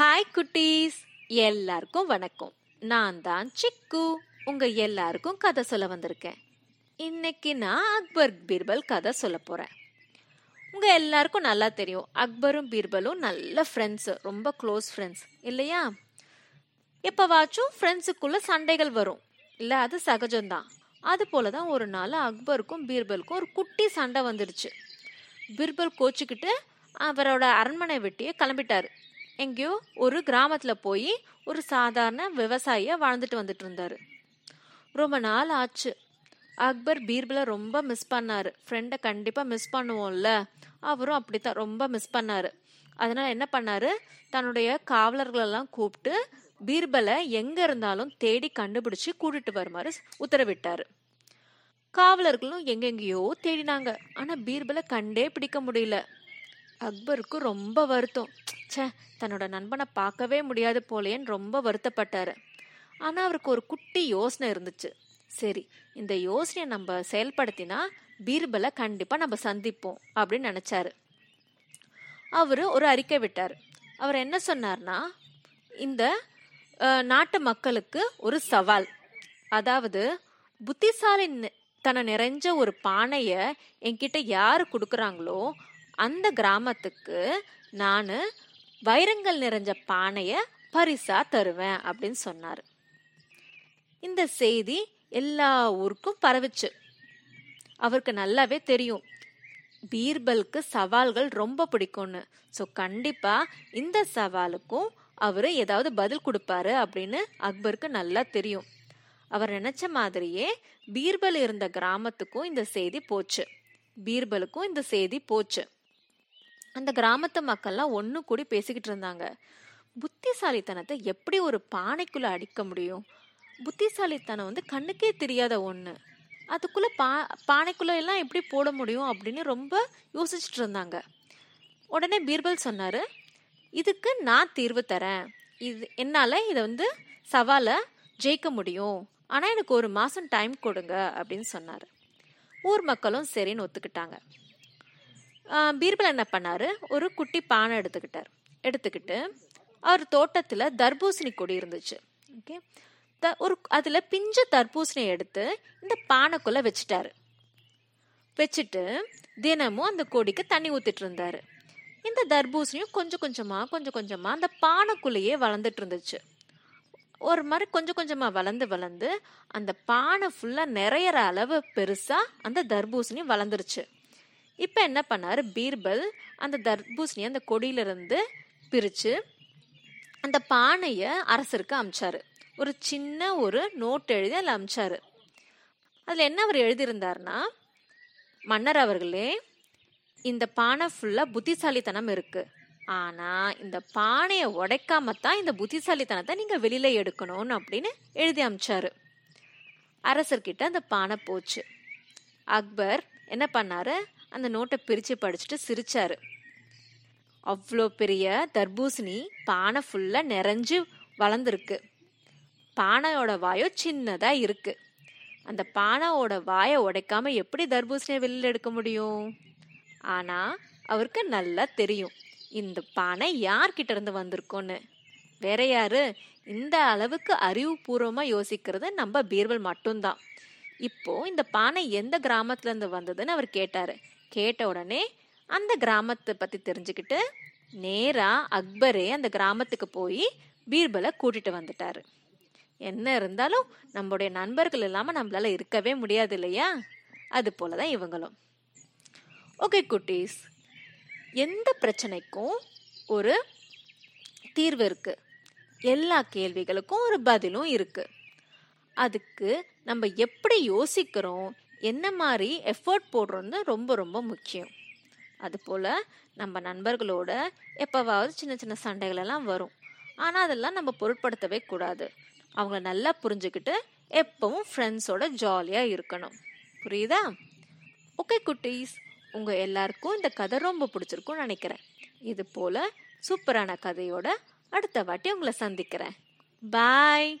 Hi குட்டீஸ். எல்லாருக்கும் வணக்கம். நான் தான் சிக்கு. உங்க எல்லாருக்கும் கதை சொல்ல வந்திருக்கேன். இன்னைக்கு நான் அக்பர் பீர்பல் கதை சொல்ல போறேன். உங்க எல்லாருக்கும் நல்லா தெரியும். அக்பரும் பீர்பலும் நல்ல ஃப்ரெண்ட்ஸ் ரொம்ப க்ளோஸ் ஃப்ரெண்ட்ஸ் இல்லையா? எப்பவாச்சும் ஃப்ரெண்ட்ஸுக்குள்ள சண்டைகள் வரும். இல்ல அது சகஜம்தான். அது போலதான் ஒரு நாள் அக்பருக்கும் பீர்பலுக்கும் ஒரு குட்டி சண்டை வந்துடுச்சு. பீர்பல் கோச்சிக்கிட்டு அவரோட அரண்மனை வெட்டியே கிளம்பிட்டாரு. எங்கேயோ ஒரு கிராமத்தில் போய் ஒரு சாதாரண விவசாயியாக வாழ்ந்துட்டு வந்துட்டு இருந்தார். ரொம்ப நாள் ஆச்சு. அக்பர் பீர்பலை ரொம்ப மிஸ் பண்ணார். ஃப்ரெண்டை கண்டிப்பாக மிஸ் பண்ணுவோம்ல. அவரும் அப்படித்தான் ரொம்ப மிஸ் பண்ணார். அதனால் என்ன பண்ணார்? தன்னுடைய காவலர்களெல்லாம் கூப்பிட்டு பீர்பலை எங்கே இருந்தாலும் தேடி கண்டுபிடிச்சு கூட்டிட்டு வருமாறு உத்தரவிட்டார். காவலர்களும் எங்கெங்கேயோ தேடினாங்க. ஆனால் பீர்பலை கண்டே பிடிக்க முடியல. அக்பருக்கு ரொம்ப வருத்தம். ச்சே தன்னோட நண்பனை பார்க்கவே முடியாது போலேன்னு ரொம்ப வருத்தப்பட்டாரு. ஆனா அவருக்கு ஒரு குட்டி யோசனை இருந்துச்சு. சரி இந்த யோசனையை நம்ம செயல்படுத்தினா பீர்பலை கண்டிப்பா நம்ம சந்திப்போம் அப்படின்னு நினைச்சாரு. அவரு ஒரு அறிக்கை விட்டார். அவர் என்ன சொன்னார்னா இந்த நாட்டு மக்களுக்கு ஒரு சவால். அதாவது புத்திசாலி தன நிறைஞ்ச ஒரு பானைய என்கிட்ட யாரு கொடுக்குறாங்களோ அந்த கிராமத்துக்கு நான் வைரங்கள் நிறைஞ்ச பானைய பரிசா தருவேன் அப்படின்னு சொன்னார். இந்த செய்தி எல்லா ஊருக்கும் பரவிச்சு. அவருக்கு நல்லாவே தெரியும். பீர்பலுக்கு சவால்கள் ரொம்ப பிடிக்கும்னு. ஸோ கண்டிப்பா இந்த சவாலுக்கும் அவர் ஏதாவது பதில் கொடுப்பாரு அப்படின்னு அக்பருக்கு நல்லா தெரியும். அவர் நினைச்ச மாதிரியே பீர்பல் இருந்த கிராமத்துக்கும் இந்த செய்தி போச்சு. பீர்பலுக்கும் இந்த செய்தி போச்சு. அந்த கிராமத்து மக்கள்லாம் ஒன்று கூடி பேசிக்கிட்டு இருந்தாங்க. புத்திசாலித்தனத்தை எப்படி ஒரு பானைக்குள்ளே அடிக்க முடியும்? புத்திசாலித்தனம் வந்து கண்ணுக்கே தெரியாத ஒன்று அதுக்குள்ளே பா பானைக்குள்ளே எல்லாம் எப்படி போட முடியும் அப்படின்னு ரொம்ப யோசிச்சுட்டு இருந்தாங்க. உடனே பீர்பல் சொன்னார் இதுக்கு நான் தீர்வு தரேன். இது என்னால் இதை வந்து சவாலை ஜெயிக்க முடியும். ஆனால் எனக்கு ஒரு மாதம் டைம் கொடுங்க அப்படின்னு சொன்னார். ஊர் மக்களும் சரின்னு ஒத்துக்கிட்டாங்க. பீர்பல் என்ன பண்ணாரு? ஒரு குட்டி பானை எடுத்துக்கிட்டார். எடுத்துக்கிட்டு அவர் தோட்டத்துல தர்பூசணி கொடி இருந்துச்சு. ஓகே? த ஒரு அதுல பிஞ்ச தர்பூசணியை எடுத்து இந்த பானைக்குள்ள வச்சுட்டாரு. வச்சுட்டு தினமும் அந்த கொடிக்கு தண்ணி ஊத்திட்டு இருந்தாரு. இந்த தர்பூசணியும் கொஞ்சம் கொஞ்சமா கொஞ்சம் கொஞ்சமா அந்த பானைக்குள்ளேயே வளர்ந்துட்டு இருந்துச்சு. ஒரு மாதிரி கொஞ்சம் கொஞ்சமா வளர்ந்து வளர்ந்து அந்த பானை ஃபுல்லா நிறையற அளவு பெருசா அந்த தர்பூசணி வளர்ந்துருச்சு. இப்போ என்ன பண்ணார்? பீர்பல் அந்த தர்பூசணியை அந்த கொடியிலிருந்து பிரித்து அந்த பானையை அரசருக்கு அமிச்சார். ஒரு சின்ன ஒரு நோட் எழுதி அதில் அமிச்சாரு. அதில் என்ன அவர் எழுதியிருந்தாருன்னா மன்னர் அவர்களே இந்த பானை ஃபுல்லாக புத்திசாலித்தனம் இருக்குது ஆனால் இந்த பானையை உடைக்காம தான் இந்த புத்திசாலித்தனத்தை நீங்கள் வெளியில் எடுக்கணும்னு அப்படின்னு எழுதி அமிச்சார். அரசர்கிட்ட அந்த பானை போச்சு. அக்பர் என்ன பண்ணாரு? அந்த நோட்டை பிரித்து படிச்சுட்டு சிரிச்சாரு. அவ்வளோ பெரிய தர்பூசணி பானை ஃபுல்லாக நிறைஞ்சு வளர்ந்துருக்கு. பானையோட வாயோ சின்னதாக இருக்கு. அந்த பானையோட வாயை உடைக்காம எப்படி தர்பூசணியை வெளியில் எடுக்க முடியும்? ஆனால் அவருக்கு நல்லா தெரியும். இந்த பானை யார்கிட்ட இருந்து வந்திருக்கோன்னு வேற யாரு? இந்த அளவுக்கு அறிவுபூர்வமாக யோசிக்கிறது நம்ம பீர்வல் மட்டும்தான். இப்போ இந்த பானை எந்த கிராமத்துல இருந்து வந்ததுன்னு அவர் கேட்டாரு. கேட்ட உடனே அந்த கிராமத்தை பத்தி தெரிஞ்சுக்கிட்டு நேரா அக்பரே அந்த கிராமத்துக்கு போய் பீர்பலை கூட்டிட்டு வந்துட்டாரு. என்ன இருந்தாலும் நம்முடைய நண்பர்கள் இல்லாம நம்மளால இருக்கவே முடியாது இல்லையா? அது போலதான் இவங்களும். ஓகே குட்டீஸ். எந்த பிரச்சனைக்கும் ஒரு தீர்வு இருக்கு. எல்லா கேள்விகளுக்கும் ஒரு பதிலும் இருக்கு. அதுக்கு நம்ம எப்படி யோசிக்கிறோம்? என்ன மாதிரி எஃபர்ட் போடுறது ரொம்ப ரொம்ப முக்கியம். அதுபோல் நம்ம நண்பர்களோட எப்போவாவது சின்ன சின்ன சண்டைகளெல்லாம் வரும். ஆனால் அதெல்லாம் நம்ம பொருட்படுத்தவே கூடாது. அவங்கள நல்லா புரிஞ்சுக்கிட்டு எப்பவும் ஃப்ரெண்ட்ஸோட ஜாலியாக இருக்கணும். புரியுதா? ஓகே குட்டீஸ். உங்கள் எல்லாருக்கும் இந்த கதை ரொம்ப பிடிச்சிருக்கும்னு நினைக்கிறேன். இது போல் சூப்பரான கதையோட அடுத்த வாட்டி உங்களை சந்திக்கிறேன். பாய்